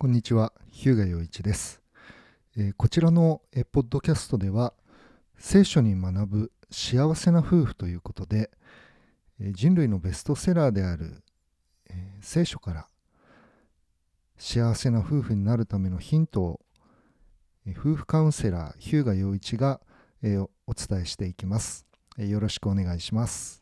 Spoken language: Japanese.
こんにちは、日向洋一です。えーこちらの、えーポッドキャストでは、聖書に学ぶ幸せな夫婦ということで、えー人類のベストセラーである、え聖書から幸せな夫婦になるためのヒントを、え夫婦カウンセラー、日向洋一が、えお伝えしていきます、えよろしくお願いします。